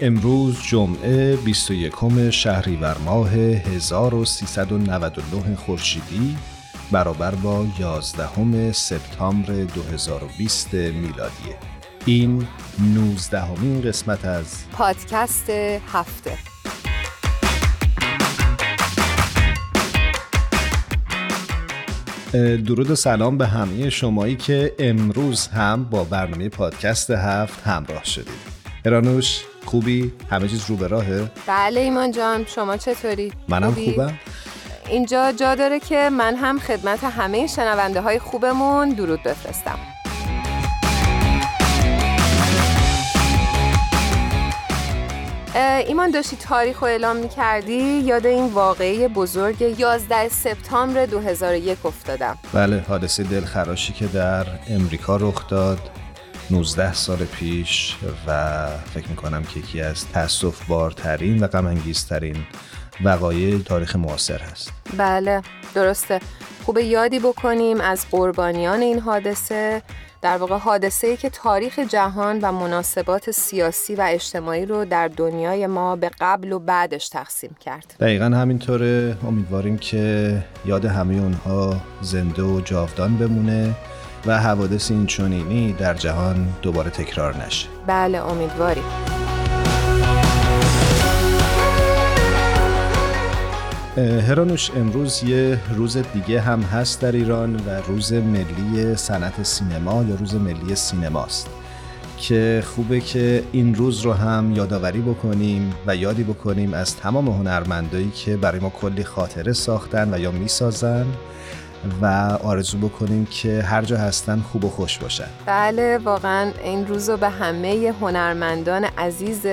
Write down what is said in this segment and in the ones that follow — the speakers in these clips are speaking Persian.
امروز جمعه 21 شهریور ماه 1399 خورشیدی برابر با 11 سپتامبر 2020 میلادیه این 19 همین قسمت از پادکست هفته. درود و سلام به همه شمایی که امروز هم با برنامه پادکست هفت همراه شدید. ارانوش خوبی؟ همه چیز رو به راهه؟ بله ایمان جان شما چطوری؟ منم خوبم اینجا جا داره که من هم خدمت همه شنونده های خوبمون درود بفرستم ایمان داشتی تاریخ رو اعلام می کردی یاد این واقعی بزرگ 11 سپتامبر 2001 افتادم بله حادثه دلخراشی که در امریکا رخ داد 19 سال پیش و فکر می‌کنم که یکی از تاسف بارترین و غمانگیزترین وقایع تاریخ معاصر هست. بله درسته. خوب یادی بکنیم از قربانیان این حادثه در واقع حادثه ای که تاریخ جهان و مناسبات سیاسی و اجتماعی رو در دنیای ما به قبل و بعدش تقسیم کرد. دقیقا همینطوره. امیدواریم که یاد همه اونها زنده و جاودان بمونه. و حوادث این چونینی در جهان دوباره تکرار نشه. بله امیدواریم. هرانوش امروز یه روز دیگه هم هست در ایران و روز ملی صنعت سینما یا روز ملی سینماست که خوبه که این روز رو هم یادآوری بکنیم و یادی بکنیم از تمام هنرمندایی که برای ما کلی خاطره ساختن و یا می‌سازن. و آرزو بکنیم که هر جا هستن خوب و خوش باشن. بله واقعا این روز رو به همه هنرمندان عزیز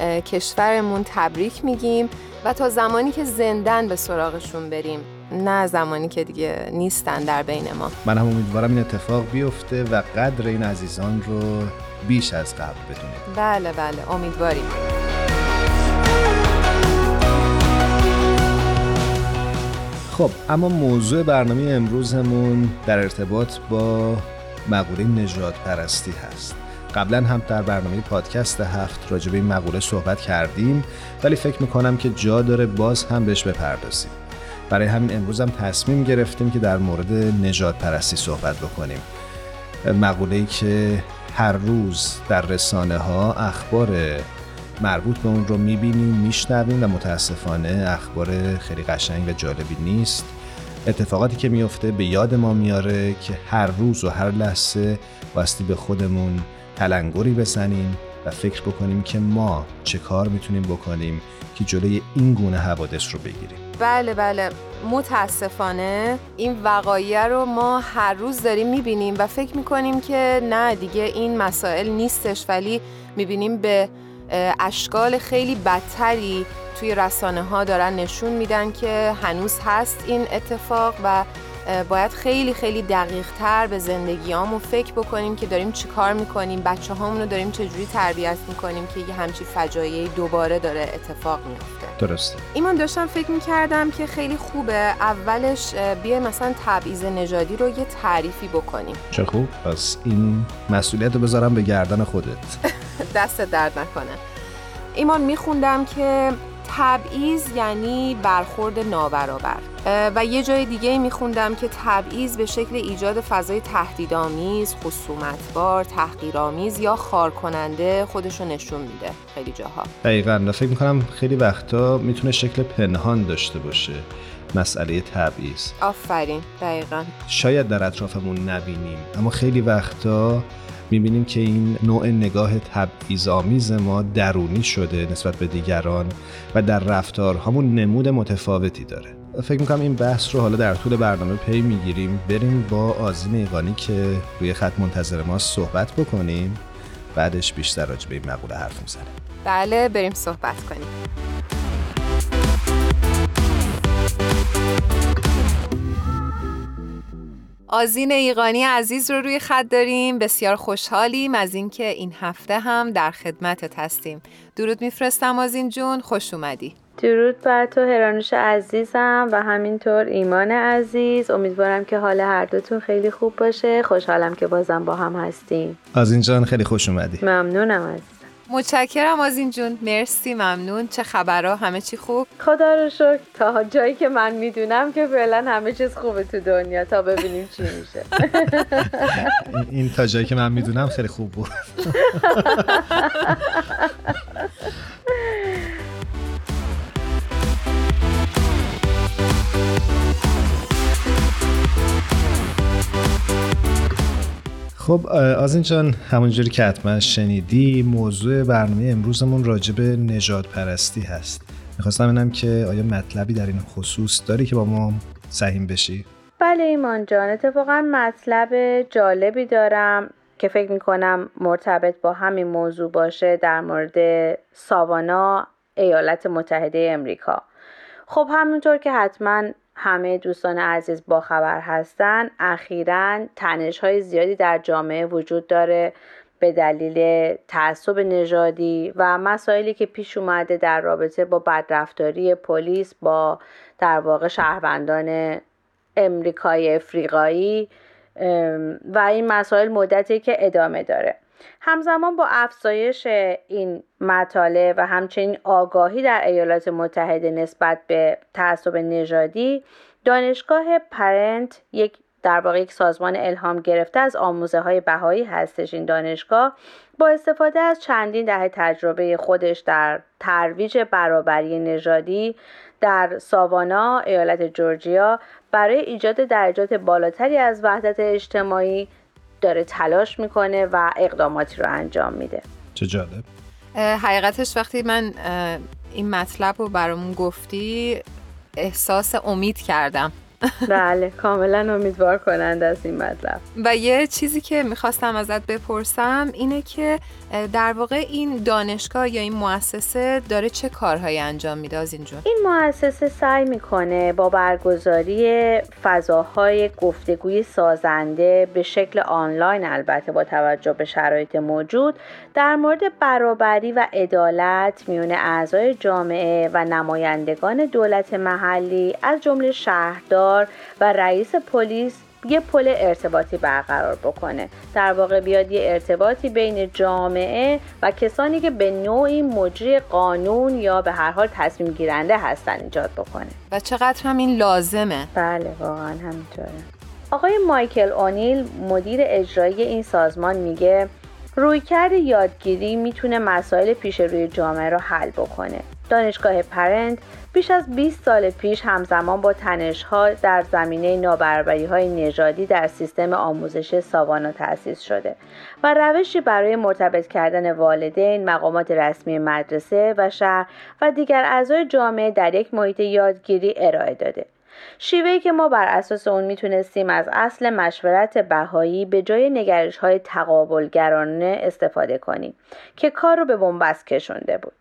کشورمون تبریک میگیم و تا زمانی که زندن به سراغشون بریم نه زمانی که دیگه نیستن در بین ما. من هم امیدوارم این اتفاق بیفته و قدر این عزیزان رو بیش از قبل بدونیم. بله بله امیدواریم. خب اما موضوع برنامه امروزمون در ارتباط با مقوله نجات پرستی هست. قبلا هم در برنامه پادکست هفت راجع به این مقوله صحبت کردیم ولی فکر می‌کنم که جا داره باز هم بهش بپردازیم. برای همین امروز هم تصمیم گرفتیم که در مورد نجات پرستی صحبت بکنیم. مقوله که هر روز در رسانه ها اخبار مربوط به اون رو می‌بینیم میشنویم و متاسفانه اخبار خیلی قشنگ و جالبی نیست. اتفاقاتی که میفته به یاد ما میاره که هر روز و هر لحظه باستی به خودمون تلنگری بزنیم و فکر بکنیم که ما چه کار می‌تونیم بکنیم که جلوی این گونه حوادث رو بگیریم. بله بله. متاسفانه این وقایع رو ما هر روز داریم می‌بینیم و فکر می‌کنیم که نه دیگه این مسائل نیستش ولی می‌بینیم به اشکال خیلی بدتری توی رسانه ها دارن نشون میدن که هنوز هست این اتفاق و باید خیلی خیلی دقیق تر به زندگیامون فکر بکنیم که داریم چی کار می‌کنیم بچه هامون رو داریم چجوری تربیت می‌کنیم که یه همچی فجایعی دوباره داره اتفاق میفته درسته. ایمان داشتم فکر می‌کردم که خیلی خوبه اولش بیای مثلا تبعیض نژادی رو یه تعریفی بکنیم. چه خوب. پس این مسئولیت رو بذارم به گردن خودت. دست درد نکنه. ایمان میخوندم که تبعیض یعنی برخورد نابرابر. و یه جای دیگه میخوندم که تبعیض به شکل ایجاد فضای تهدیدآمیز، خصومتبار، تحقیرآمیز یا خار کننده خودشو نشون میده خیلی جاها. دقیقا. فکر می‌کنم خیلی وقتا می‌تونه شکل پنهان داشته باشه مسئله تبعیض. آفرین. دقیقا. شاید در اطرافمون نبینیم اما خیلی وقتا می‌بینیم که این نوع نگاه تبعیض ما درونی شده نسبت به دیگران و در رفتارهامون نمود متفاوتی داره. فکر می‌کنم این بحث رو حالا در طول برنامه پی می‌گیریم. بریم با آزین ایقانی که روی خط منتظر ما صحبت بکنیم. بعدش بیشتر راجع به این مقوله حرف می‌زنیم. بله بریم صحبت کنیم. آزین ایقانی عزیز رو روی خط داریم. بسیار خوشحالیم از اینکه این هفته هم در خدمتت هستیم. درود میفرستم آزین جون خوش اومدی. درود بر تو هرانوش عزیزم و همینطور ایمان عزیز. امیدوارم که حال هر دوتون خیلی خوب باشه. خوشحالم که بازم با هم هستیم. آزین جان خیلی خوش اومدی. ممنونم از متشکرم آزین جون. مرسی ممنون. چه خبرها؟ همه چی خوب؟ خدا رو شکر. تا جایی که من می‌دونم که فعلا همه چیز خوبه تو دنیا. تا ببینیم چی میشه. این تا جایی که من می‌دونم خیلی خوب بود. خب آزین جان همونجوری که حتما شنیدی موضوع برنامه امروزمون راجع به نجات پرستی هست می‌خواستم ببینم که آیا مطلبی در این خصوص داری که با ما سهیم بشی؟ بله ایمان جان اتفاقا مطلب جالبی دارم که فکر می‌کنم مرتبط با همین موضوع باشه در مورد ساوانا ایالات متحده امریکا خب همونطور که حتما همه دوستان عزیز با خبر هستن. اخیرا تنش های زیادی در جامعه وجود داره به دلیل تعصب نژادی و مسائلی که پیش اومده در رابطه با بدرفتاری پلیس با در واقع شهروندان امریکای افریقایی و این مسائل مدتی که ادامه داره. همزمان با افزایش این مطالب و همچنین آگاهی در ایالات متحده نسبت به تعصب نژادی دانشگاه پرنت یک در واقع یک سازمان الهام گرفته از آموزه های بهایی هستش این دانشگاه. با استفاده از چندین دهه تجربه خودش در ترویج برابری نژادی در ساوانا ایالت جورجیا برای ایجاد درجات بالاتری از وحدت اجتماعی داره تلاش می‌کنه و اقداماتی رو انجام میده. چه جالب. حقیقتش وقتی من این مطلب رو برامون گفتی احساس امید کردم. بله کاملا امیدوار کنند از این مطلب. و یه چیزی که می‌خواستم ازت بپرسم اینه که در واقع این دانشگاه یا این مؤسسه داره چه کارهایی انجام میده؟ از اینجا این مؤسسه سعی می‌کنه با برگزاری فضاهای گفتگوی سازنده به شکل آنلاین البته با توجه به شرایط موجود در مورد برابری و عدالت میون اعضای جامعه و نمایندگان دولت محلی از جمله شهردار و رئیس پلیس یه پل ارتباطی برقرار بکنه. در واقع بیاد یه ارتباطی بین جامعه و کسانی که به نوعی مجری قانون یا به هر حال تصمیم گیرنده هستن ایجاد بکنه. و چقدر هم این لازمه. بله واقعا همینطوره. آقای مایکل اونیل مدیر اجرایی این سازمان میگه رویکرد یادگیری می‌تونه مسائل پیش روی جامعه رو حل بکنه دانشگاه پرند بیش از 20 سال پیش همزمان با تنشها در زمینه نابرابری های نژادی در سیستم آموزش ساوانا تأسیس شده و روشی برای مرتبط کردن والدین، مقامات رسمی مدرسه و شهر و دیگر اعضای جامعه در یک محیط یادگیری ارائه داده. شیوهی که ما بر اساس اون می‌تونستیم از اصل مشورت بهایی به جای نگرش های تقابلگرانه استفاده کنیم که کار رو به بنبست کشونده بود.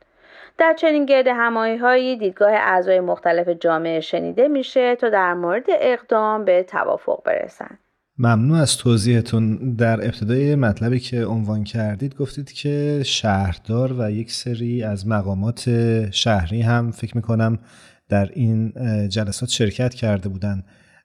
در چنین گرد همایی هایی دیدگاه اعضای مختلف جامعه شنیده میشه تا در مورد اقدام به توافق برسن ممنون از توضیحتون در ابتدای مطلبی که عنوان کردید گفتید که شهردار و یک سری از مقامات شهری هم فکر می‌کنم در این جلسات شرکت کرده بودند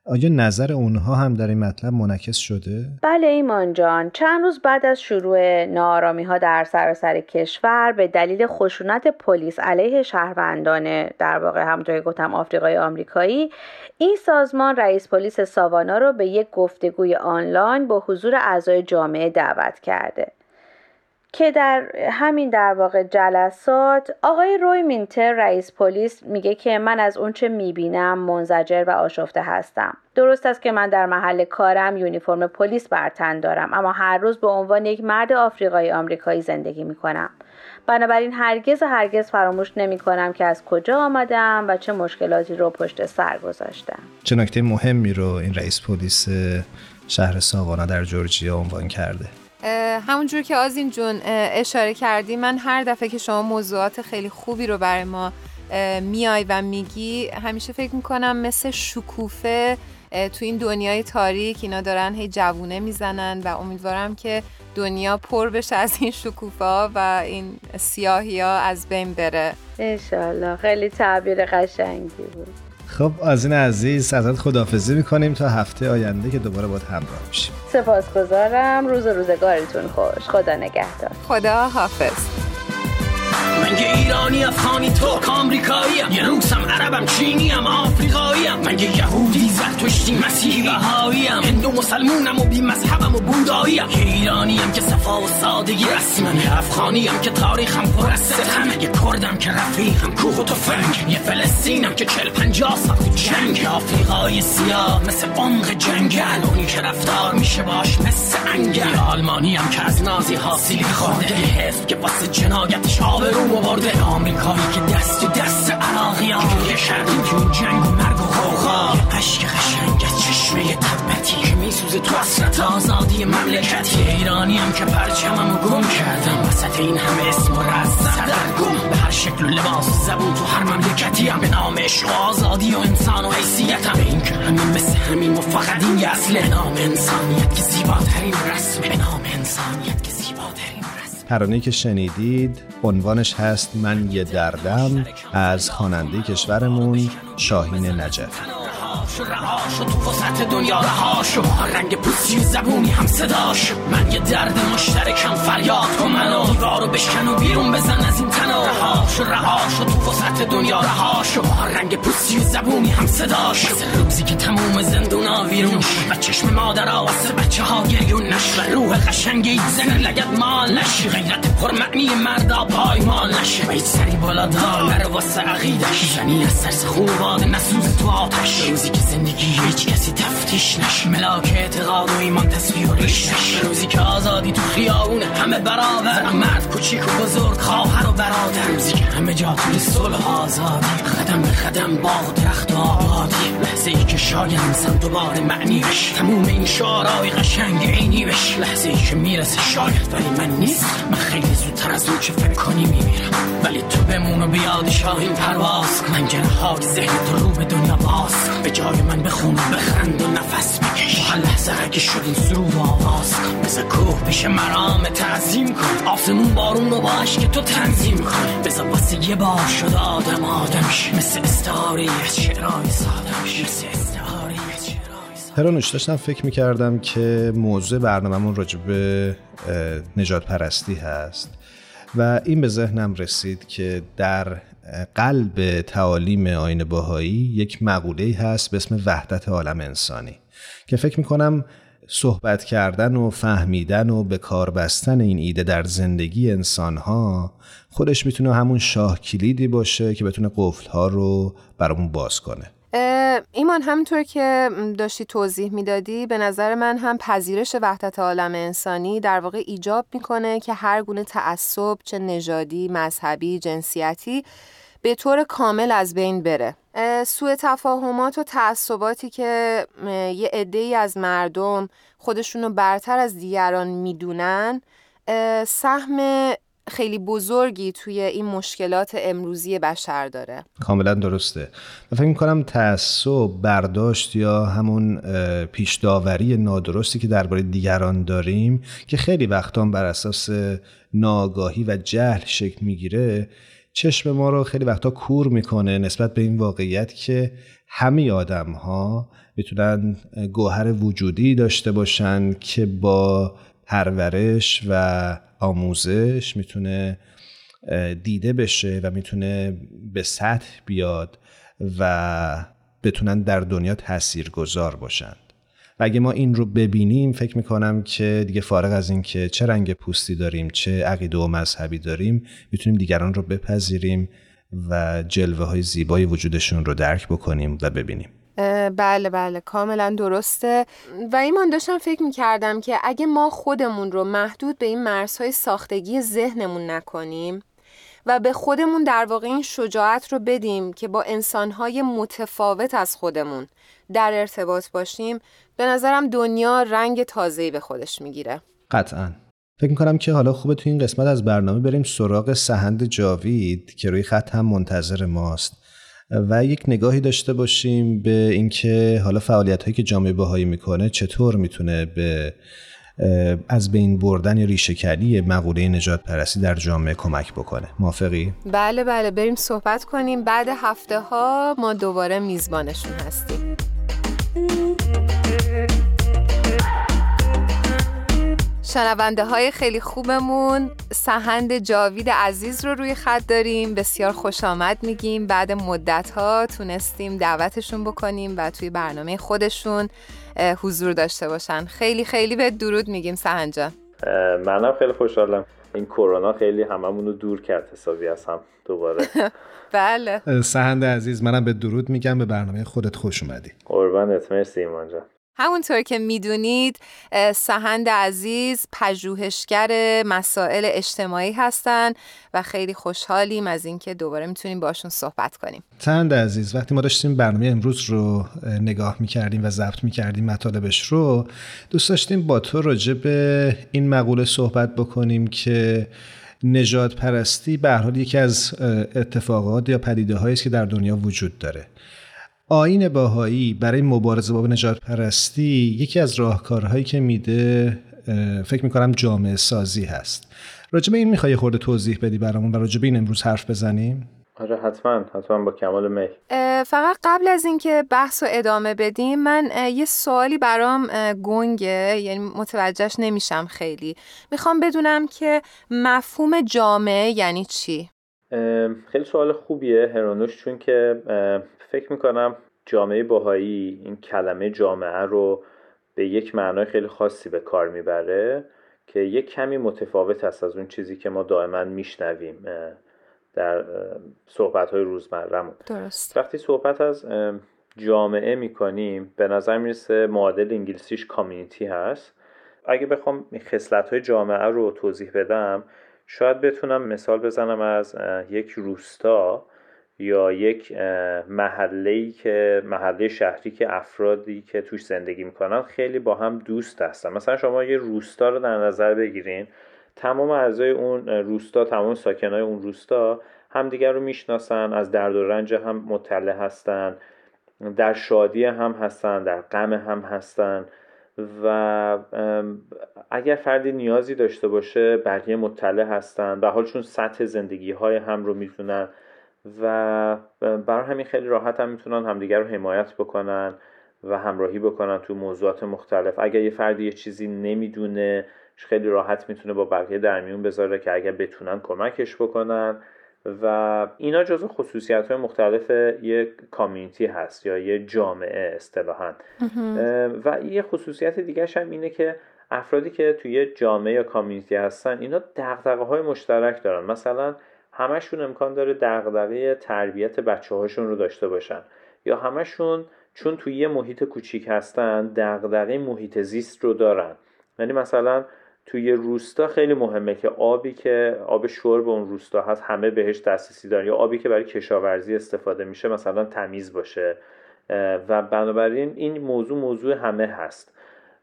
آیا نظر اونها هم در این مطلب منعکس شده؟ بله ایمان جان. چند روز بعد از شروع نارامی ها در سراسر کشور به دلیل خشونت پلیس علیه شهروندان در واقع همونطور گفتم آفریقای آمریکایی این سازمان رئیس پلیس ساوانا رو به یک گفتگوی آنلاین با حضور اعضای جامعه دعوت کرده. که در همین در واقع جلسات آقای روی مینتر رئیس پلیس میگه که من از اونچه می‌بینم منزجر و آشفته هستم. درست است که من در محل کارم یونیفرم پلیس بر تن دارم اما هر روز به عنوان یک مرد آفریقایی آمریکایی زندگی می‌کنم. بنابراین هرگز هرگز فراموش نمی کنم که از کجا آمدم و چه مشکلاتی رو پشت سر گذاشتم. چه نکته مهمی رو این رئیس پلیس شهر ساوانا در جورجیا عنوان کرده؟ همونجور که آزین جون اشاره کردی من هر دفعه که شما موضوعات خیلی خوبی رو برای ما میای و میگی همیشه فکر می‌کنم مثل شکوفه تو این دنیای تاریک اینا دارن هی جوونه می‌زنن و امیدوارم که دنیا پر بشه از این شکوفه ها و این سیاهی ها از بین بره. انشالله خیلی تعبیر قشنگی بود. خب از این عزیز ازت خدافزی می‌کنیم تا هفته آینده که دوباره باید همراه میشیم سپاسگزارم. روز روزگارتون خوش. خدا نگهدار. خدا حافظ من یه ایرانی افغانی ترک آمریکاییم یه روسم عربم چینیم آفریقاییم. من یه یهودی زرتشتی مسیحی بهاییم. هندو مسلمونم و بی مذهبم و بوداییم. یه ایرانیم که صفا و سادگی رسمم یه افغانیم که تاریخم پر از ستم. یه کردم که رفیقم کوه و تفنگ. یه فلسطینم که چل پنجاه سال جنگ. آفریقای سیاه مثل عمق جنگل اونی که رفتار میشه باش مثل انگل. آلمانیم که از نازی حاصلی خورده. حزب که واسه جنایتش آبرو آورده. آمریکایی که دست و دست عراقی ها که کردیم تو جنگ و مرگ و خوخا عشق قشنگ از چشمه تبتی که میسوزه تو اصلت آزادی مملکتی. ایرانی هم که پرچمم گم کردم وسط این همه اسم و رز سردرگم به هر شکل و لباس زبون تو هر مملکتی هم. به نام عشق و آزادی و انسان و حیثیتم به این که همین مثل همین و فقط این اصل نام انسانیت که زیباترین رسم. به نام انسانیت که زیباترین ترانه که شنیدید عنوانش هست من یه دردم از خواننده کشورمون شاهین نجف. رهاشو رهاشو تو وسط دنیا رهاشو رنگ پوستی و زبونی هم صداشو من یه درد مشترکم فریاد. کن منو دیوارو بشکن و بیرون بزن از این تنو رهاشو رهاشو تو وسط دنیا رهاشو رنگ پوستی و زبونی هم صداشو مثل روزی که تموم زندونا ویرون و چشم مادر واسه بچه ها گریون نش و روح قشنگی زن لگت مال نش غیرت پرمعنی مردا پایمال نشه و هیچ سری بالا دار نره واسه عقیدش. زنی از سرس خوباد نسوز تو آتش. روزی که زندگی هیچ کسی تفتیش نش. ملاک اعتقاد و ایمان تصویر ریش روزی که آزادی خیابون همه برابر مرد کوچیک و بزرگ خواهر و برادر. روزی که همه جا توی صلح آزادی قدم به قدم باغ و درخت و آبادی لحظه ای که شاید انسان دوباره معنی تموم این شعرهای قشنگ عینی بش لحظه ای که می‌رسه شاید ولی من نیست. من خیلی زودتر از اون چه فکر کنی میمیرم. ولی تو بمون و بیاد شاهین پرواز. من های ذهن تو رو به دنیا باز. به جای من بخون و بخند و نفس بکش. هر لحظه اگه شد این و آواز. بزا کوه پیش مرام تعظیم کن. آسمون بارون رو باش که تو تنظیم کن. بزا واسه یه بار شد آدم آدمش مثل استعاری از شعرهای سادمش مثل استعاری از داشتم فکر می‌کردم که موضوع برنامهمون راجع نجات پرستی هست و این به ذهنم رسید که در قلب تعالیم آین باهایی یک مقوله هست به اسم وحدت عالم انسانی که فکر می‌کنم صحبت کردن و فهمیدن و به کار بستن این ایده در زندگی انسانها خودش می‌تونه همون شاه کلیدی باشه که بتونه قفلها رو برامون باز کنه. ایمان همونطور که داشتی توضیح می‌دادی به نظر من هم پذیرش وحدت عالم انسانی در واقع ایجاب می‌کنه که هر گونه تعصب چه نژادی مذهبی جنسیتی به طور کامل از بین بره. سوء تفاهمات و تعصباتی که یه عده از مردم خودشونو برتر از دیگران می‌دونن سهم خیلی بزرگی توی این مشکلات امروزی بشر داره. کاملا درسته. و فکر می‌کنم تعصب برداشت یا همون پیش داوری نادرستی که درباره دیگران داریم که خیلی وقتا بر اساس ناگاهی و جهل شکل می‌گیره چشم ما رو خیلی وقتا کور می‌کنه نسبت به این واقعیت که همه آدم ها می‌تونن گوهر وجودی داشته باشن که با پرورش و آموزش می‌تونه دیده بشه و به سطح بیاد و بتونن در دنیا تأثیر گذار باشند و اگه ما این رو ببینیم فکر می‌کنم که دیگه فارغ از این که چه رنگ پوستی داریم چه عقیده و مذهبی داریم می‌تونیم دیگران رو بپذیریم و جلوه های زیبای وجودشون رو درک بکنیم و ببینیم. بله بله. کاملا درسته. و ایمان داشتم فکر می‌کردم که اگه ما خودمون رو محدود به این مرزهای ساختگی ذهنمون نکنیم و به خودمون در واقع این شجاعت رو بدیم که با انسانهای متفاوت از خودمون در ارتباط باشیم به نظرم دنیا رنگ تازه‌ای به خودش می‌گیره. قطعا. فکر می‌کنم که حالا خوبه تو این قسمت از برنامه بریم سراغ سهند جاوید که روی خط هم منتظر ماست. و یک نگاهی داشته باشیم به اینکه حالا فعالیت هایی که جامعه بهایی می‌کنه چطور می‌تونه به از بین بردن یا ریشهکلی مقوله نجات پرستی در جامعه کمک بکنه. موافقی؟ بله بله. بریم صحبت کنیم. بعد هفته ها ما دوباره میزبانشون هستیم. شنونده های خیلی خوبمون. سهند جاوید عزیز رو روی خط داریم. بسیار خوش آمد میگیم. بعد مدت ها تونستیم دعوتشون بکنیم و توی برنامه خودشون حضور داشته باشن. خیلی خیلی به درود میگیم سهند جان. منم خیلی خوشحالم. این کرونا خیلی هممون رو دور کرد حسابی از هم دوباره. بله. سهند عزیز منم به درود میگم. به برنامه خودت خوش اومدی. قربانت. مرسی ایمان جان. همونطور که می‌دونید سهند عزیز پژوهشگر مسائل اجتماعی هستند و خیلی خوشحالیم از اینکه دوباره می‌تونیم باشون صحبت کنیم. سهند عزیز وقتی ما داشتیم برنامه امروز رو نگاه می‌کردیم و ضبط می‌کردیم مطالبش رو دوست داشتیم با تو راجع به این مقوله صحبت بکنیم که نجات پرستی به حال یکی از اتفاقات یا پدیده است که در دنیا وجود داره. آین باهایی برای مبارزه با نجات پرستی یکی از راهکارهایی که میده فکر می‌کنم جامعه سازی هست. راجب این می‌خوای خورده توضیح بدی برامون و راجب این امروز حرف بزنیم؟ آره حتما حتما با کمال میل فقط قبل از اینکه بحث رو ادامه بدیم من یه سوالی برام گنگه یعنی متوجهش نمیشم خیلی. می‌خوام بدونم که مفهوم جامعه یعنی چی؟ خیلی سوال خوبیه هرانوش چون که فکر می‌کنم جامعه باهایی این کلمه جامعه رو به یک معنای خیلی خاصی به کار می‌بره که یک کمی متفاوت است از اون چیزی که ما دائما میشنویم در صحبت های روزمرهمون. درست. وقتی صحبت از جامعه می‌کنیم به نظر می‌رسه معادل انگلیسیش کامیونیتی هست. اگه بخوام خصلت های جامعه رو توضیح بدم شاید بتونم مثال بزنم از یک روستا. یا یک محله که محله شهری که افرادی که توش زندگی می‌کنن خیلی با هم دوست هستن. مثلا شما یه روستا رو در نظر بگیرین. تمام اعضای اون روستا تمام ساکنای اون روستا همدیگر رو می‌شناسن از درد و رنج هم مطلع هستن در شادی هم هستن در غم هم هستن و اگر فردی نیازی داشته باشه بقیه مطلع هستن. به حال چون سطح زندگی های هم رو می‌تونن و برای همین خیلی راحت هم می‌تونن همدیگر رو حمایت بکنن و همراهی بکنن تو موضوعات مختلف. اگر یه فردی یه چیزی نمی‌دونه خیلی راحت می‌تونه با بقیه در میون بذاره که اگر بتونن کمکش بکنن. و اینا جزو خصوصیت های مختلف یک کامیونیتی هست یا یه جامعه اصطلاحا. و یه خصوصیت دیگه هم اینه که افرادی که توی جامعه یا کامیونیتی هستن اینا دقدقه های مشترک دارن. مثلا همشون امکان داره دغدغه تربیت بچه هاشون رو داشته باشن. یا همشون چون توی یه محیط کوچیک هستن دغدغه محیط زیست رو دارن. یعنی مثلا توی روستا خیلی مهمه که آبی که آب شرب اون روستا هست همه بهش دسترسی دارن. یا آبی که برای کشاورزی استفاده میشه مثلا تمیز باشه. و بنابراین این موضوع موضوع همه هست.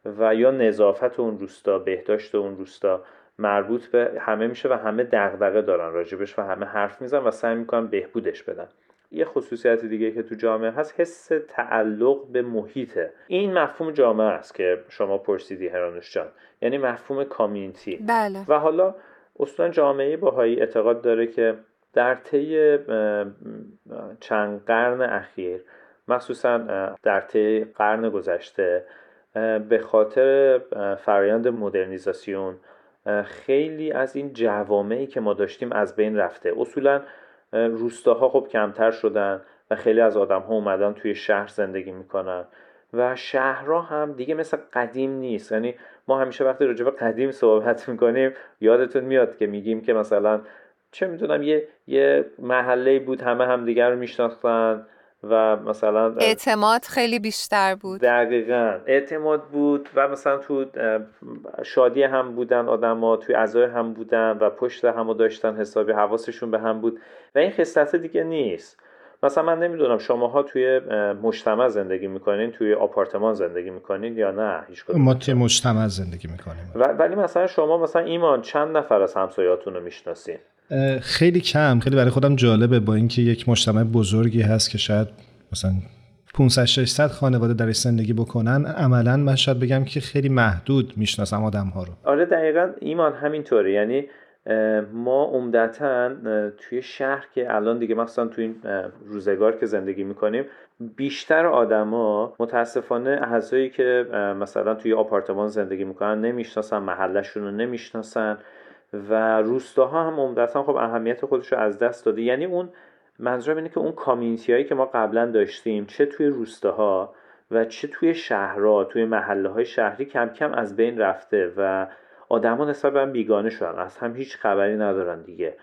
و یا نظافت اون روستا بهداشت اون روستا. مربوط به همه میشه و همه دغدغه دارن راجبش و همه حرف میزن و سعی می‌کنن بهبودش بدن. یه خصوصیت دیگه که تو جامعه هست حس تعلق به محیطه. این مفهوم جامعه است که شما پرسیدی هرانوش جان. یعنی مفهوم کامیونیتی. بله. و حالا اصلا جامعه باهایی اعتقاد داره که در طی چند قرن اخیر مخصوصا در طی قرن گذشته به خاطر فرایند مدرنیزاسیون خیلی از این جوامعی که ما داشتیم از بین رفته. اصولا روستاها خب کمتر شدن و خیلی از آدم ها اومدن توی شهر زندگی می‌کنن. و شهرها هم دیگه مثل قدیم نیست. یعنی ما همیشه وقتی راجع به قدیم صحبت می‌کنیم یادتون میاد که میگیم که مثلا چه می‌دونم یه یه محله بود همه همدیگر رو میشناختن. و مثلا اعتماد خیلی بیشتر بود. دقیقا. اعتماد بود و مثلا تو شادی هم بودن ها توی اعضای هم بودن و پشت همو داشتن حسابی حواسشون به هم بود. و این خصلت دیگه نیست. مثلا من نمی‌دونم شماها توی مجتمع زندگی می‌کنین توی آپارتمان زندگی می‌کنین یا نه هیچ ما توی مجتمع زندگی می‌کنیم. ولی مثلا شما مثلا ایمان چند نفر از همسایاتون رو می‌شناسین؟ خیلی کم خیلی برای خودم جالبه با اینکه یک مجتمع بزرگی هست که شاید مثلا 500 600 خانواده درش زندگی بکنن. عملا من شاید بگم که خیلی محدود می‌شناسم آدم ها رو. آره دقیقا ایمان همینطوره. یعنی ما عمدتا توی شهر که الان دیگه مثلا توی این روزگار که زندگی می‌کنیم بیشتر آدما متاسفانه اعضایی که مثلا توی آپارتمان زندگی می‌کنن نمی‌شناسن محلشون رو نمی‌شناسن. و روستاها هم عمدتا خب اهمیت خودش رو از دست داده. یعنی اون منظورم اینه که اون کامیونیتی هایی که ما قبلا داشتیم چه توی روستاها و چه توی شهرها توی محله های شهری کم کم از بین رفته و آدما نسبت به هم بیگانه شدن. از هم هیچ خبری ندارن دیگه.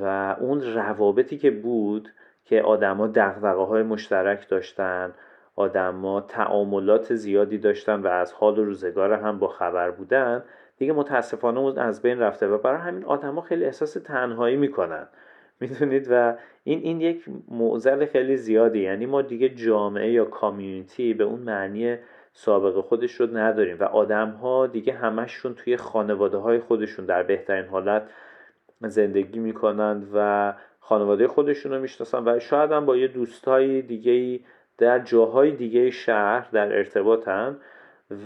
و اون روابطی که بود که آدما دغدغه های مشترک داشتن آدما تعاملات زیادی داشتن و از حال و روزگار هم با خبر بودن دیگه متاسفانه اون از بین رفته و برای همین آدما خیلی احساس تنهایی می‌کنن. می‌دونید؟ و این این یک معضل خیلی زیادی. یعنی ما دیگه جامعه یا کامیونیتی به اون معنی سابقه خودش رو نداریم و آدم ها دیگه همشون توی خانواده های خودشون در بهترین حالت زندگی می‌کنند و خانواده خودشون رو می‌شناسن و شاید هم با یه دوستای دیگه در جاهای دیگه شهر در ارتباطن.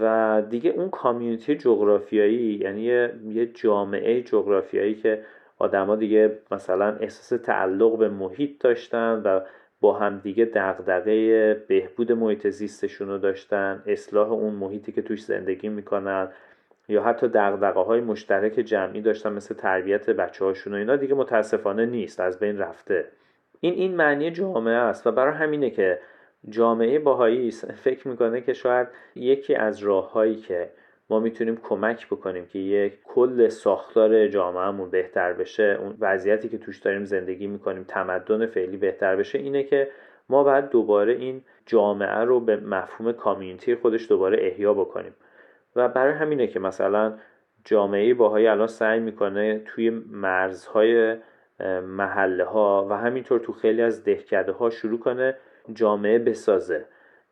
و دیگه اون کامیونیتی جغرافیایی یعنی یه جامعه جغرافیایی که آدما دیگه مثلا احساس تعلق به محیط داشتن و با همدیگه دغدغه بهبود محیط زیستشون رو داشتن اصلاح اون محیطی که توش زندگی می‌کنن یا حتی دغدغه های مشترک جمعی داشتن مثل تربیت بچه هاشون و اینا دیگه متاسفانه نیست از بین رفته. این این معنی جامعه است و برای همینه که جامعه باهایی فکر می‌کنه که شاید یکی از راههایی که ما می‌تونیم کمک بکنیم که یک کل ساختار جامعهمون بهتر بشه اون وضعیتی که توش داریم زندگی می‌کنیم تمدن فعلی بهتر بشه اینه که ما باید دوباره این جامعه رو به مفهوم کامیونیتی خودش دوباره احیا بکنیم. و برای همینه که مثلا جامعه باهایی الان سعی می‌کنه توی مرزهای محله ها و همینطور تو خیلی از دهکده ها شروع کنه جامعه بسازه.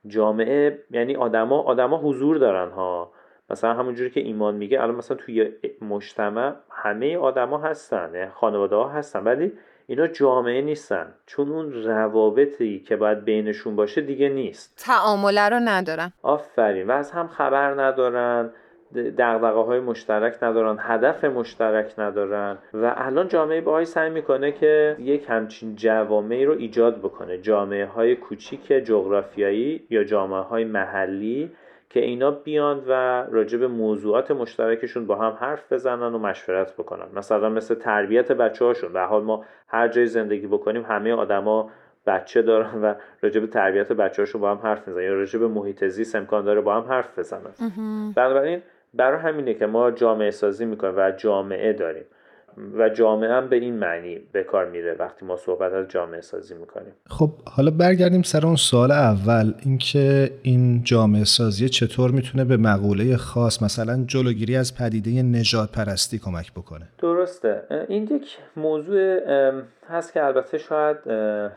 جامعه یعنی آدما آدما حضور دارن ها. مثلا همونجوری که ایمان میگه الان مثلا توی مجتمع همه آدما هستن یعنی خانواده ها هستن ولی اینا جامعه نیستن. چون اون روابطی که باید بینشون باشه دیگه نیست. تعامله رو ندارن. آفرین. و از هم خبر ندارن. دقدقه های مشترک ندارن هدف مشترک ندارن و الان جامعه باهایی سعی می‌کنه که یک همچین جوامعی رو ایجاد بکنه. جامعه های کوچیک جغرافیایی یا جامعه های محلی که اینا بیان و راجع به موضوعات مشترکشون با هم حرف بزنن و مشورت بکنن. مثلا مثل تربیت بچه هاشون به حال ما هر جای زندگی بکنیم همه آدما بچه دارن و راجع به تربیت بچه هاشون با هم حرف می‌زنن. یا راجع به محیط زیست امکان داره با هم حرف بزنن. بنابراین برای همینه که ما جامعه سازی می‌کنیم و جامعه داریم. و جامعه هم به این معنی به کار میره وقتی ما صحبت از جامعه سازی می‌کنیم. خب حالا برگردیم سر اون سوال اول اینکه این جامعه سازی چطور می‌تونه به مقوله خاص مثلا جلوگیری از پدیده نجات پرستی کمک بکنه؟ درسته. این یک موضوع هست که البته شاید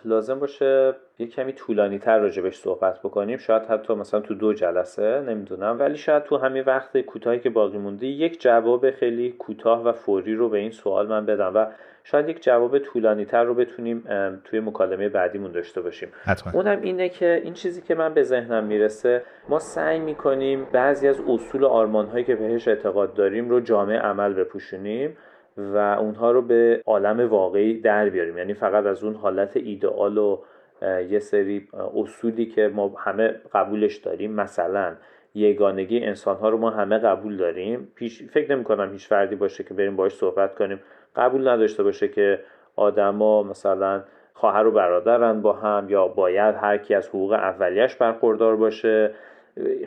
لازم باشه یه کمی طولانی تر راجبش صحبت بکنیم. شاید حتی مثلا تو دو جلسه نمی‌دونم. ولی شاید تو همین وقت کوتاهی که باقی مونده یک جواب خیلی کوتاه و فوری رو به این سوال من بدم و شاید یک جواب طولانی تر رو بتونیم توی مکالمه بعدیمون داشته باشیم. حتما. اونم اینه که این چیزی که من به ذهنم می‌رسه ما سعی می‌کنیم بعضی از اصول آرمان هایی که بهش اعتقاد داریم رو جامعه عمل بپوشونیم و اونها رو به عالم واقعی در بیاریم. یعنی فقط از اون حالت ایدئال و یه سری اصولی که ما همه قبولش داریم. مثلا یگانگی انسان ها رو ما همه قبول داریم. پیش فکر نمی کنم هیچ فردی باشه که بریم باش صحبت کنیم. قبول نداشته باشه که آدما مثلا خواهر و برادرن با هم یا باید هر کی از حقوق اولیش برخوردار باشه.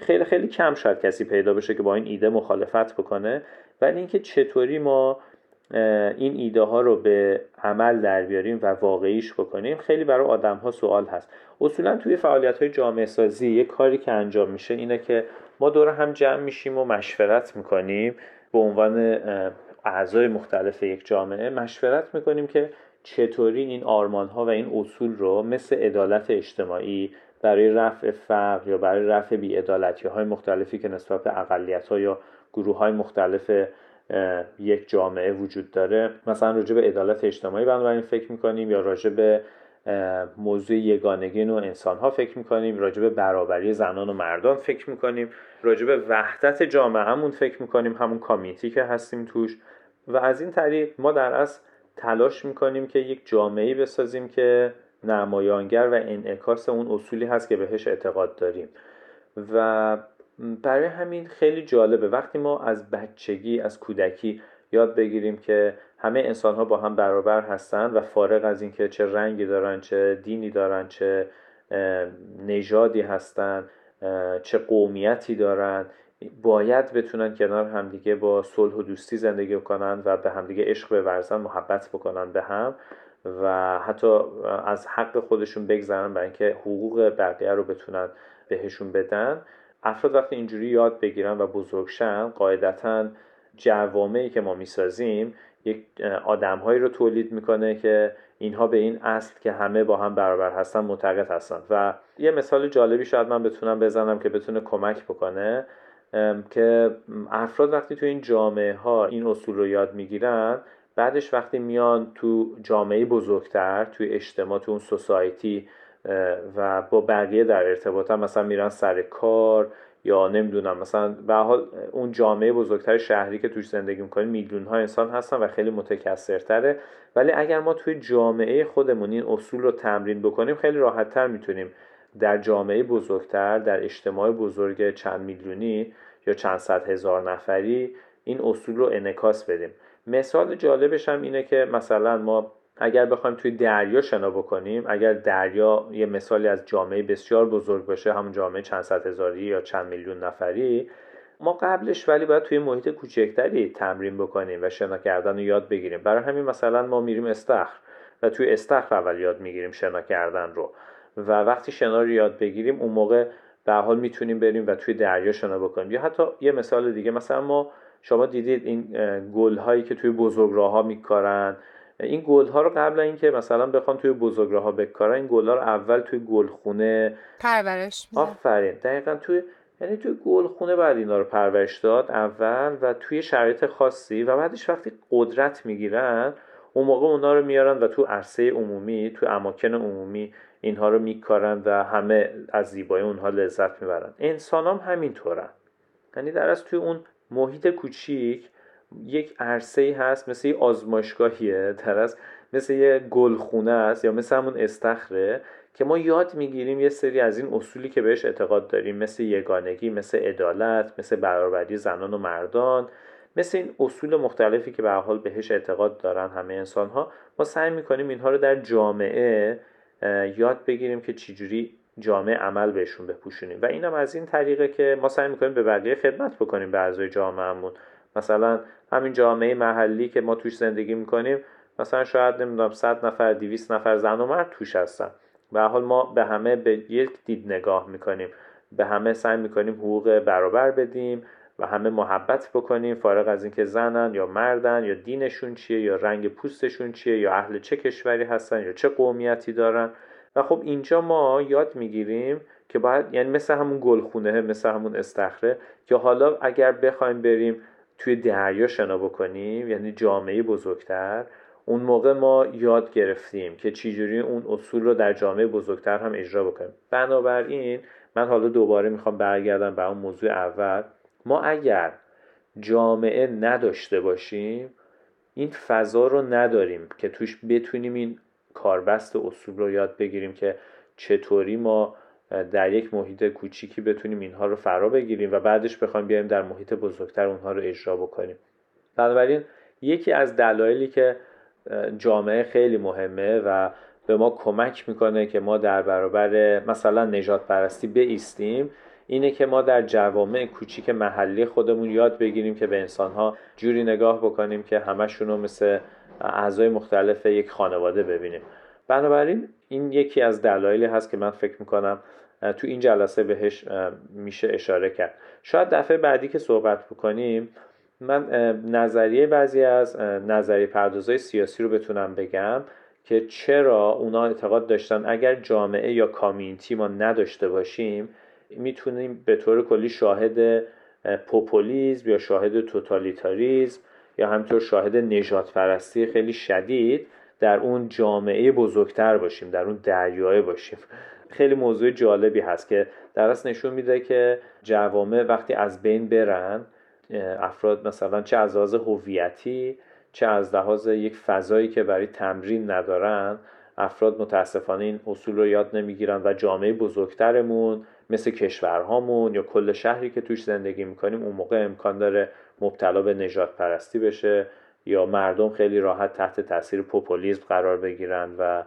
خیلی خیلی کم شاید کسی پیدا بشه که با این ایده مخالفت بکنه. ولی اینکه چطوری ما این ایده ها رو به عمل در بیاریم و واقعیش بکنیم. خیلی برای آدم ها سوال هست. اصولا توی فعالیت های جامعه سازی یه کاری که انجام میشه اینه که ما دور هم جمع میشیم و مشورت می‌کنیم. به عنوان اعضای مختلف یک جامعه مشورت می‌کنیم که چطوری این آرمان ها و این اصول رو مثل عدالت اجتماعی برای رفع فقر یا برای رفع بیعدالتی های مختلفی که نسبت به اقلیت ها یا گروه های مختلف یک جامعه وجود داره. مثلا راجع به عدالت اجتماعی بنابراین فکر می‌کنیم یا راجع به موضوع یگانگی نوع انسان ها فکر می‌کنیم. راجع به برابری زنان و مردان فکر می‌کنیم. راجع به وحدت جامعهمون فکر می‌کنیم. همون کامیتی که هستیم توش. و از این طریق ما در اصل تلاش می‌کنیم که یک جامعه بسازیم که نمایانگر و انعکاس اون اصولی هست که بهش اعتقاد داریم. و برای همین خیلی جالبه. وقتی ما از بچگی از کودکی یاد بگیریم که همه انسان ها با هم برابر هستند و فارغ از اینکه چه رنگی دارن چه دینی دارن چه نژادی هستند چه قومیتی دارن باید بتونن کنار همدیگه با صلح و دوستی زندگی کنن و به همدیگه عشق بورزن محبت بکنن به هم و حتی از حق خودشون بگذرن برای اینکه حقوق بقیه رو بتونن بهشون بدن. افراد وقتی اینجوری یاد بگیرن و بزرگشن قاعدتا جوامعی که ما می‌سازیم یک آدمهایی رو تولید می‌کنه که اینها به این اصل که همه با هم برابر هستن معتقد هستن. و یه مثال جالبی شاید من بتونم بزنم که بتونه کمک بکنه که افراد وقتی تو این جامعه ها این اصول رو یاد می‌گیرن بعدش وقتی میان تو جامعه بزرگتر توی اجتماع تو اون سوسایتی و با بقیه در ارتباط هم مثلا میرن سر کار یا نمی‌دونم مثلا به حال اون جامعه بزرگتر شهری که توش زندگی می‌کنیم میلیون ها انسان هستن و خیلی متکثرتره. ولی اگر ما توی جامعه خودمون این اصول رو تمرین بکنیم خیلی راحتتر می‌تونیم در جامعه بزرگتر در اجتماع بزرگ چند میلیونی یا چند صد هزار نفری این اصول رو انکاس بدیم. مثال جالبش هم اینه که مثلا ما اگر بخوایم توی دریا شنا بکنیم اگر دریا یه مثالی از جامعه بسیار بزرگ باشه همون جامعه چند صد هزاری یا چند میلیون نفری ما قبلش ولی باید توی محیط کوچکتری تمرین بکنیم و شنا کردن رو یاد بگیریم. برای همین مثلا ما میریم استخر و توی استخر اول یاد می‌گیریم شنا کردن رو. و وقتی شنا رو یاد بگیریم اون موقع به حال می‌تونیم بریم و توی دریا شنا بکنیم. یا حتی یه مثال دیگه مثلا ما شما دیدید این گل هایی که توی بزرگراه ها میکارن این گل ها رو قبل اینکه مثلا بخوان توی بزرگراه ها بکارن این گل ها رو اول توی گلخونه پرورش آفرین. دقیقا توی یعنی توی گلخونه بعد اینا رو پرورش داد اول و توی شرایط خاصی و بعدش وقتی قدرت می‌گیرن اون موقع اونا رو میارن و تو عرصه عمومی تو اماکن عمومی اینها رو میکارن و همه از زیبایی اونها لذت می‌برن. انسان هم همینطورن. یعنی در از توی اون محیط کوچیک یک عرصه هست مثل یه آزمایشگاهیه در مثل یه گلخونه است یا مثل همون استخره که ما یاد می‌گیریم یه سری از این اصولی که بهش اعتقاد داریم مثل یگانگی مثل عدالت مثل برابری زنان و مردان مثل این اصول مختلفی که به حال بهش اعتقاد دارن همه انسان ها ما سعی می‌کنیم اینها رو در جامعه یاد بگیریم که چجوری جامعه عمل بهشون بپوشونیم. و اینم از این طریقه که ما سعی می‌کنیم به بقیه خدمت بکنیم به اعضای جامعهمون. مثلا همین جامعه محلی که ما توش زندگی می‌کنیم مثلا شاید نمی‌دونم 100 نفر 200 نفر زن و مرد توش هستن. به حال ما به همه به یک دید نگاه می‌کنیم. به همه سعی می‌کنیم حقوق برابر بدیم و همه محبت بکنیم. فارغ از اینکه زنن یا مردن یا دینشون چیه یا رنگ پوستشون چیه یا اهل چه کشوری هستن یا چه قومیتی دارن. و خب اینجا ما یاد می‌گیریم که باید یعنی مثل همون گلخونه مثل همون استخره که حالا اگر بخوایم بریم توی دریا شنا بکنیم یعنی جامعه بزرگتر. اون موقع ما یاد گرفتیم که چجوری اون اصول رو در جامعه بزرگتر هم اجرا بکنیم. بنابراین من حالا دوباره می‌خوام برگردم به اون موضوع اول. ما اگر جامعه نداشته باشیم این فضا رو نداریم که توش بتونیم این کاربست اصول رو یاد بگیریم که چطوری ما در یک محیط کوچیکی بتونیم اینها رو فرا بگیریم و بعدش بخوایم بیایم در محیط بزرگتر اونها رو اجرا بکنیم. بنابراین یکی از دلایلی که جامعه خیلی مهمه و به ما کمک می‌کنه که ما در برابر مثلا نجات پرستی بیستیم اینه که ما در جوامع کوچیک محلی خودمون یاد بگیریم که به انسانها جوری نگاه بکنیم که همشون رو مثل اعضای مختلف یک خانواده ببینیم. بنابراین این یکی از دلایلی هست که من فکر می‌کنم تو این جلسه بهش میشه اشاره کرد. شاید دفعه بعدی که صحبت بکنیم من نظریه بعضی از نظریه پردازهای سیاسی رو بتونم بگم که چرا اونا اعتقاد داشتن اگر جامعه یا کامیونیتی ما نداشته باشیم می‌تونیم به طور کلی شاهد پوپولیزم یا شاهد توتالیتاریزم یا همینطور شاهد نجات پرستی خیلی شدید در اون جامعه بزرگتر باشیم در اون دریای باشیم. خیلی موضوع جالبی هست که در نشون میده که جوامع وقتی از بین برن افراد مثلا چه از لحاظ هویتی چه از لحاظ یک فضایی که برای تمرین ندارن افراد متاسفانه این اصول رو یاد نمی‌گیرن و جامعه بزرگترمون مثل کشورهامون یا کل شهری که توش زندگی می‌کنیم اون موقع امکان داره مبتلا به نجات پرستی بشه. یا مردم خیلی راحت تحت تاثیر پوپولیزم قرار بگیرن و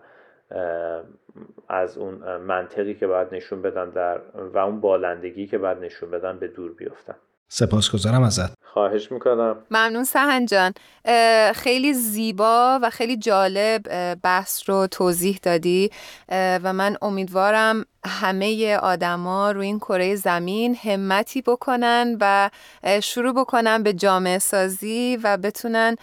از اون منطقی که باید نشون بدن در و اون بالندگی که باید نشون بدن به دور بیفتن. سپاسگزارم ازت. خواهش می‌کنم. ممنون سهن جان. خیلی زیبا و خیلی جالب بحث رو توضیح دادی. و من امیدوارم همه آدما روی این کره زمین همتی بکنن و شروع بکنن به جامعه سازی و بتونن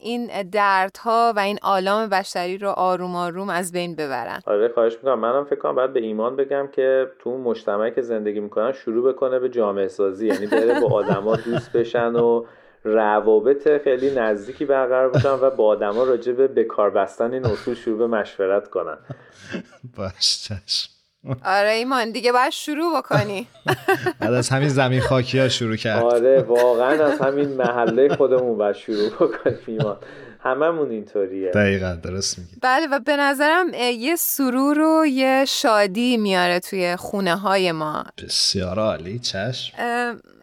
این دردها و این آلام بشری رو آروم آروم از بین ببرن. آره خواهش می‌کنم. منم فکر کنم باید به ایمان بگم که تو اون مجتمعی که زندگی می‌کنن شروع بکنه به جامعه سازی. یعنی بره با آدما دوست بشن و روابط خیلی نزدیکی برقرار بکنن و با آدما راجع به بکار بستن این اصول شروع به مشورت کنن. باش آره ایمان دیگه باید شروع بکنی. بعد از همین زمین خاکی ها شروع کرد. آره واقعا از همین محله خودمون باید شروع بکنیم ایمان. هممون اینطوریه. دقیقا درست میگی. بله و به نظرم یه سرور و یه شادی میاره توی خونه های ما. بسیار عالی چشم.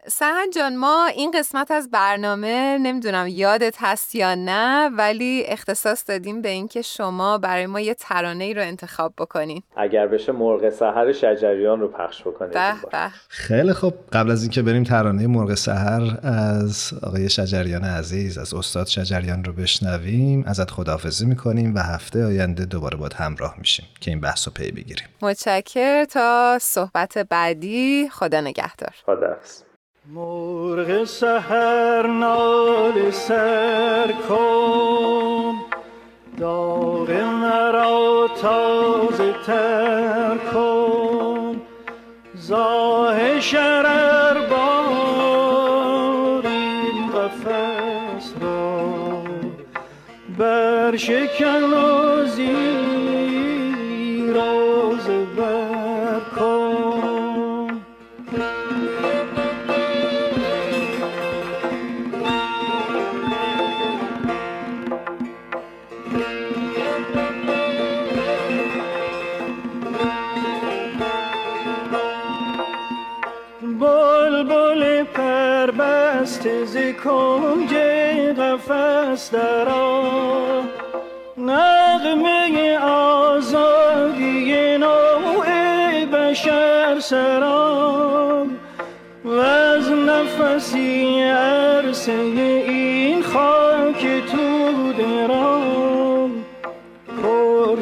سهن جان ما این قسمت از برنامه نمی‌دونم یادت هست یا نه ولی اختصاص دادیم به اینکه شما برای ما یه ترانه ای رو انتخاب بکنین. اگر بشه مرغ سحر شجریان رو پخش بکنید به خیلی خوب. قبل از اینکه بریم ترانه مرغ سحر از آقای شجریان عزیز از استاد شجریان رو بشنویم ازت خداحافظی می‌کنیم و هفته آینده دوباره باید همراه میشیم که این بحث رو پی بگیریم. متشکر تا صحبت بعدی خدا نگهدار. خدا مرغ سهر نال سر کن. داغ مرا تازه تر کن. زاه شرر بار این قفص را. برشکن و زیراز کنج قفص درا نغمه آزادی نوع بشر سرا و از نفسی عرصه این خاک تو درام پر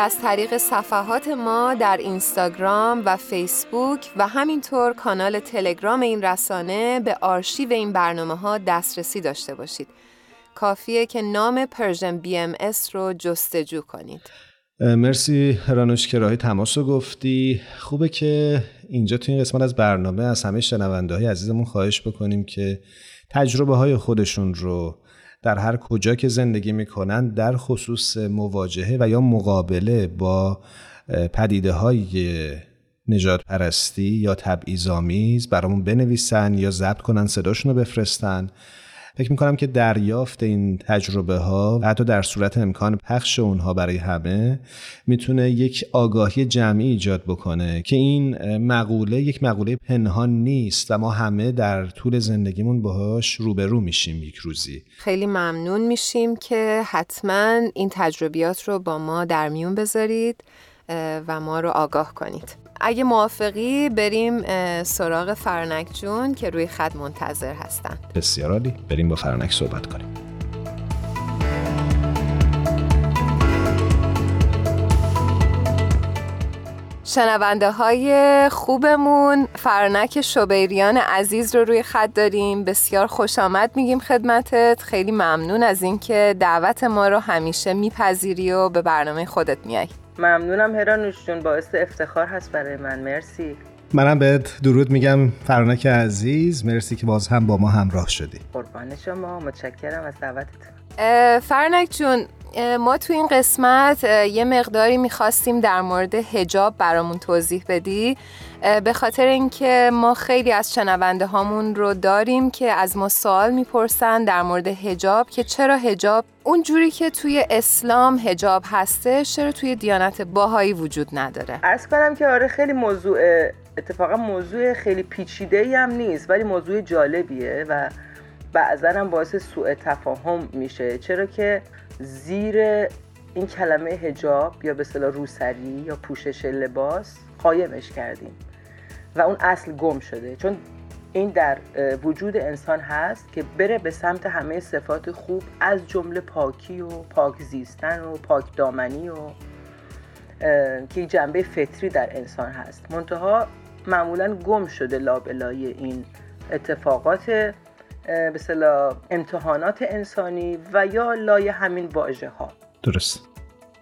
از طریق صفحات ما در اینستاگرام و فیسبوک و همینطور کانال تلگرام این رسانه به آرشیو این برنامه ها دسترسی داشته باشید. کافیه که نام Persian BMS رو جستجو کنید. مرسی رانوش که راهی تماس رو گفتی خوبه که اینجا تو این قسمت از برنامه از همه شنونده های عزیزمون خواهش بکنیم که تجربه های خودشون رو در هر کجا که زندگی می‌کنن در خصوص مواجهه و یا مقابله با پدیده های نجات پرستی یا تبعیض‌آمیز برامون بنویسن یا ضبط کنن صداشون رو بفرستن. فکر می‌کنم که دریافت این تجربه ها حتی در صورت امکان پخش اونها برای همه می‌تونه یک آگاهی جمعی ایجاد بکنه که این مقوله یک مقوله پنهان نیست و ما همه در طول زندگیمون باهاش روبرو میشیم یک روزی. خیلی ممنون میشیم که حتما این تجربیات رو با ما در میون بذارید. و ما رو آگاه کنید. اگه موافقی بریم سراغ فرنک جون که روی خط منتظر هستن. بسیار عالی. بریم با فرنک صحبت کنیم. شنونده های خوبمون. فرنک شبیریان عزیز رو روی خط داریم. بسیار خوش آمد میگیم خدمتت. خیلی ممنون از اینکه دعوت ما رو همیشه میپذیری و به برنامه خودت میای. ممنونم هرانوش جون باعث افتخار هست برای من. مرسی. منم بهت درود میگم فرانک عزیز. مرسی که باز هم با ما همراه شدی. قربان شما. متشکرم از دعوتتون فرنک جون ما تو این قسمت یه مقداری می‌خواستیم در مورد هجاب برامون توضیح بدی. به خاطر اینکه ما خیلی از شنونده هامون رو داریم که از ما سوال می‌پرسن در مورد هجاب که چرا هجاب اون جوری که توی اسلام هجاب هسته چرا توی دیانت باهایی وجود نداره؟ ارز کنم که آره خیلی موضوع اتفاقا موضوع خیلی پیچیده هم نیست ولی موضوع جالبیه و بعضا هم باعث سوء تفاهم میشه. چرا که زیر این کلمه هجاب یا به اصطلاح روسری یا پوشش لباس قایمش کردیم. و اون اصل گم شده. چون این در وجود انسان هست که بره به سمت همه صفات خوب از جمله پاکی و پاک زیستن و پاک دامنی و که جنبه فطری در انسان هست. منتها معمولا گم شده لابلای این اتفاقات به امتحانات انسانی و یا لای همین واژه ها درست.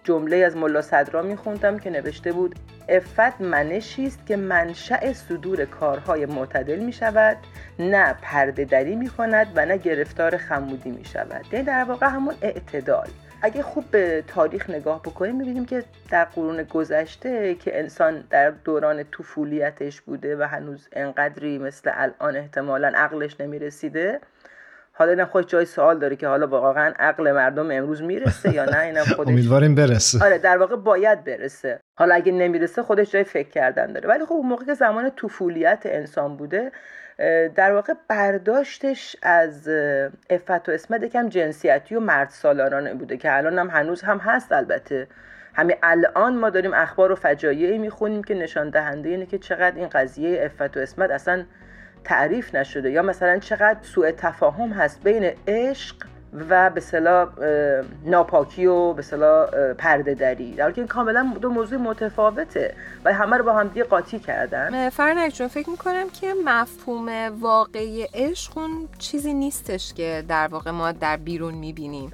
جمله از ملا صدرا میخوندم که نوشته بود افت منشی است که منشأ صدور کارهای معتدل می شود نه پرده دری می کند و نه گرفتار خمودی می شود یعنی در واقع همون اعتدال. اگه خوب به تاریخ نگاه بکنیم می‌بینیم که در قرون گذشته که انسان در دوران طفولیتش بوده و هنوز انقدری مثل الان احتمالا عقلش نمی‌رسیده حالا اینم خود جای سوال داره که حالا واقعا عقل مردم امروز می‌رسه یا نه؟ اینم خودش امیدواریم برسه. آره در واقع باید برسه. حالا اگه نمی‌رسه خودش جای فکر کردن داره. ولی خب اون موقع که زمان طفولیت انسان بوده در واقع برداشتش از افت و اسمت یکم جنسیتی و مرد سالارانه بوده که الان هم هنوز هم هست البته. همین الان ما داریم اخبار و فجایعی می‌خونیم که نشان دهنده اینه که چقدر این قضیه افت و اسمت اصلا تعریف نشده یا مثلا چقدر سوء تفاهم هست بین عشق و به صلاح ناپاکی و به صلاح پرده دری. در که این کاملا دو موضوع متفاوته و همه رو با هم دیگه قاطی کردن. فرنک جون فکر می‌کنم که مفهوم واقعی عشق اون چیزی نیستش که در واقع ما در بیرون می‌بینیم.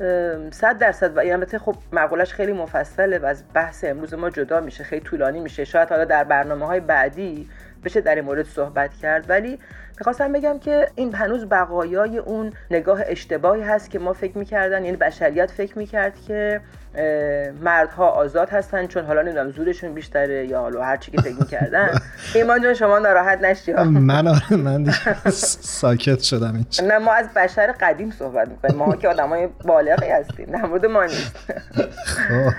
صد درصد و البته خب مقولش خیلی مفصله و از بحث امروز ما جدا میشه خیلی طولانی میشه. شاید حالا در برنامه های بعدی بشه در این مورد صحبت کرد. ولی می‌خواستم بگم که این هنوز بقایای اون نگاه اشتباهی هست که ما فکر می‌کردن یعنی بشریت فکر می‌کرد که مردها آزاد هستن چون حالا نمی‌دونم زورشون بیشتره یا حالا هر چی که فکر می‌کردن. ایمان جان شما ناراحت نشی؟ من آره من ساکت شدم اینچ. نه ما از بشر قدیم صحبت می‌کنیم. ما که آدمای بالغی هستیم در مورد ما نیست. خب.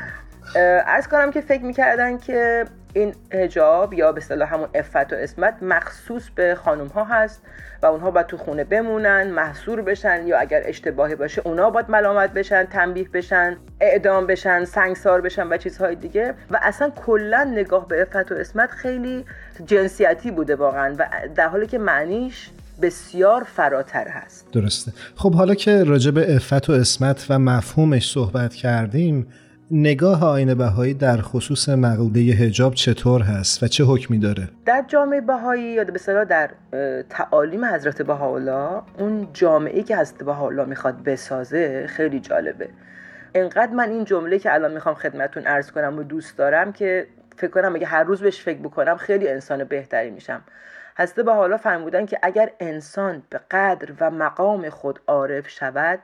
کنم که فکر می‌کردن که این هجاب یا به اصطلاح همون افت و اسمت مخصوص به خانم ها هست و اونها باید تو خونه بمونن محصور بشن یا اگر اشتباهی باشه اونا باید ملامت بشن تنبیه بشن اعدام بشن سنگسار بشن و چیزهای دیگه. و اصلا کلا نگاه به افت و اسمت خیلی جنسیتی بوده واقعا و در حالی که معنیش بسیار فراتر هست. درسته. خب حالا که راجع به افت و اسمت و مفهومش صحبت کردیم نگاه آین بهایی در خصوص مقوله هجاب چطور هست و چه حکمی داره؟ در جامعه بهایی یا به در تعالیم حضرت بهاءالله اون جامعه که حضرت بهاءالله می‌خواد بسازه خیلی جالبه انقدر من این جمله که الان می‌خوام خدمتون عرض کنم و دوست دارم که فکر کنم اگه هر روز بهش فکر بکنم خیلی انسان بهتری میشم حضرت به حالا فرمودن که اگر انسان به قدر و مقام خود عارف شود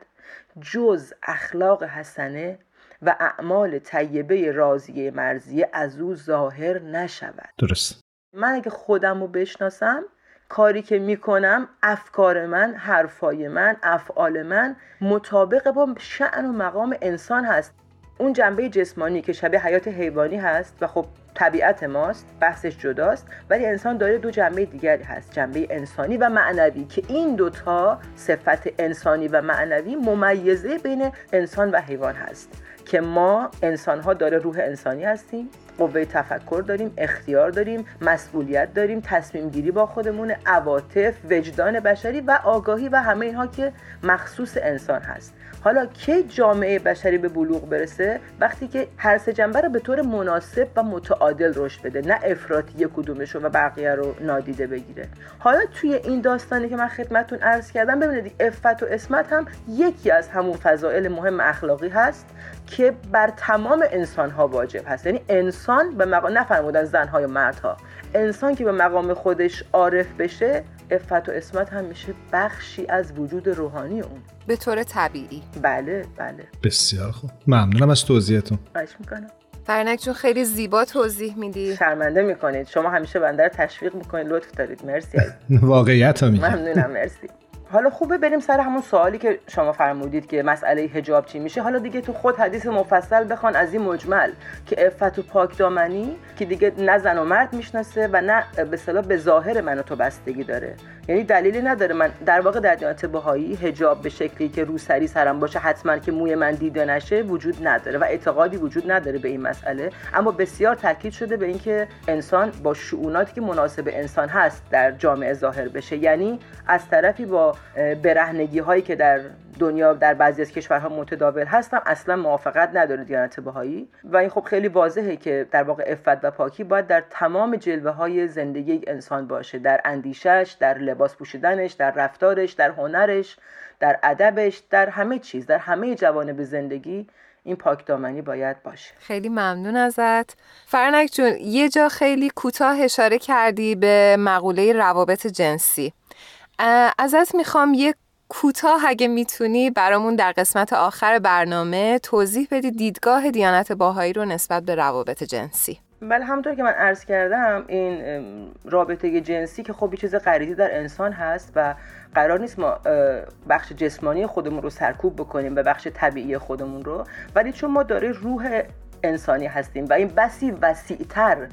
جز اخلاق حسنه و اعمال طیبه راضیه مرزیه از او ظاهر نشود. درست. من اگه خودم رو بشناسم کاری که می‌کنم افکار من حرفای من افعال من مطابق با شعن و مقام انسان هست. اون جنبه جسمانی که شبیه حیات حیوانی هست و خب طبیعت ماست بحثش جداست ولی انسان داره دو جنبه دیگری هست جنبه انسانی و معنوی که این دوتا صفت انسانی و معنوی ممیزه بین انسان و حیوان هست. که ما انسان ها داره روح انسانی هستیم. قوه تفکر داریم اختیار داریم مسئولیت داریم تصمیم گیری با خودمون عواطف وجدان بشری و آگاهی و همه اینها که مخصوص انسان هست. حالا کی جامعه بشری به بلوغ برسه؟ وقتی که هر سه جنبه رو به طور مناسب و متعادل رشد بده نه افراطی کدومش و بقیه رو نادیده بگیره. حالا توی این داستانی که من خدمتتون عرض کردم ببینید افت و اسمت هم یکی از همون فضائل مهم اخلاقی هست که بر تمام انسان ها واجب هست. یعنی انسان به مقام نفرمودن زن های مردها. انسان که به مقام خودش عارف بشه افت و اسمت هم میشه بخشی از وجود روحانی اون. به طور طبیعی. بله بله. بسیار خوب. ممنونم از توضیحتون. خواهش می‌کنم. فرنک چون خیلی زیبا توضیح میدی. شرمنده می‌کنید. شما همیشه بنده رو تشویق می‌کنید. لطف دارید. مرسی. واقعیت میگم ممنونم. مرسی. حالا خوبه بریم سر همون سوالی که شما فرمودید که مسئله حجاب چی میشه. حالا دیگه تو خود حدیث مفصل بخوان از این مجمل که عفت و پاک دامنی که دیگه نه زن و مرد می‌شناسه و نه به صلاح به ظاهر من و تو بستگی داره. یعنی دلیلی نداره من در واقع در دیانت بهایی حجاب به شکلی که روسری سرم باشه حتما که موی من دیده نشه وجود نداره و اعتقادی وجود نداره به این مسئله. اما بسیار تاکید شده به اینکه انسان با شعوناتی که مناسب انسان هست در جامعه ظاهر بشه. یعنی از طرفی با برهنگی هایی که در دنیا در بعضی از کشورها متداول هستم اصلا موافقت نداره دیانت بهایی و این خب خیلی واضحه که در واقع افت و پاکی باید در تمام جلوه های زندگی انسان باشه. در اندیشش در لباس پوشیدنش در رفتارش در هنرش در ادبش در همه چیز در همه جوانب زندگی این پاک دامنی باید باشه. خیلی ممنون ازت. فرنک جون یه جا خیلی کوتاه اشاره کردی به مقوله روابط جنسی. ازت می‌خوام یه کوتاه اگه می‌تونی برامون در قسمت آخر برنامه توضیح بدی دیدگاه دیانت باهایی رو نسبت به روابط جنسی. بله همونطور که من عرض کردم این رابطه جنسی که خب یه چیز غریزی در انسان هست و قرار نیست ما بخش جسمانی خودمون رو سرکوب بکنیم به بخش طبیعی خودمون رو. ولی چون ما داره روح انسانی هستیم و این بسی وسیعتر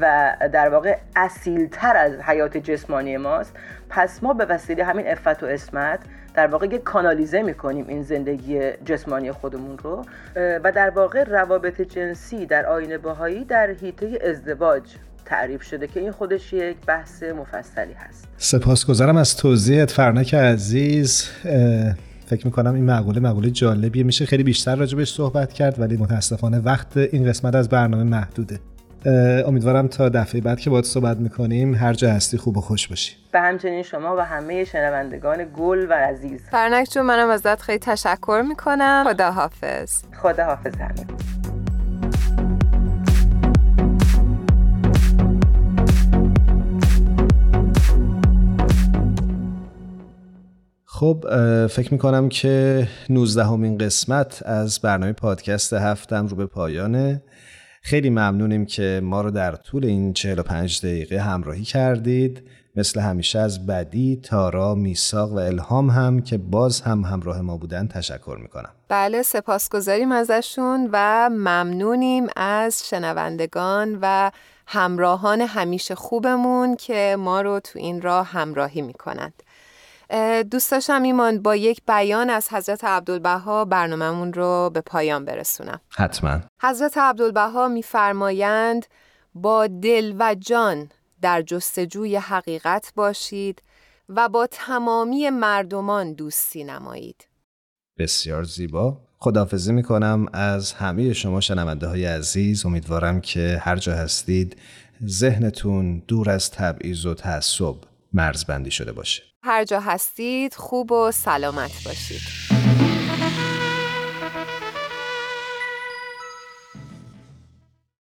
و در واقع اصیلتر از حیات جسمانی ماست. پس ما به وسیله همین افت و اسمت در واقع یک کانالیزه می‌کنیم این زندگی جسمانی خودمون رو و در واقع روابط جنسی در آین باهایی در حیطه ازدواج تعریف شده که این خودش یک بحث مفصلی هست. سپاسگزارم از توضیحت فرنک عزیز. فکر می‌کنم این مقوله مقوله جالبیه. میشه خیلی بیشتر راجبش صحبت کرد ولی متاسفانه وقت این قسمت از برنامه محدوده. امیدوارم تا دفعه بعد که با هم صحبت می‌کنیم هر جا هستی خوب و خوش باشی. به همچنین شما و همه شنوندگان گل و عزیز. فرنک جون منم ازت خیلی تشکر می‌کنم. خدا حافظ خدا حافظ همین خب فکر می‌کنم که 19 همین قسمت از برنامه پادکست هفتم رو به پایانه خیلی ممنونیم که ما رو در طول این 45 دقیقه همراهی کردید. مثل همیشه از بدی، تارا، میساق و الهام هم که باز هم همراه ما بودن تشکر می‌کنم. بله سپاسگزاریم ازشون و ممنونیم از شنوندگان و همراهان همیشه خوبمون که ما رو تو این راه همراهی می‌کنند. دوست داشتم ایمان با یک بیان از حضرت عبدالبها برنامهمون رو به پایان برسونم. حتما. حضرت عبدالبها میفرمایند با دل و جان در جستجوی حقیقت باشید و با تمامی مردمان دوستی نمایید. بسیار زیبا. خداحافظی می‌کنم از همه شما شنونده های عزیز. امیدوارم که هر جا هستید ذهنتون دور از تبعیض و تعصب مرزبندی شده باشه. هر جا هستید خوب و سلامت باشید.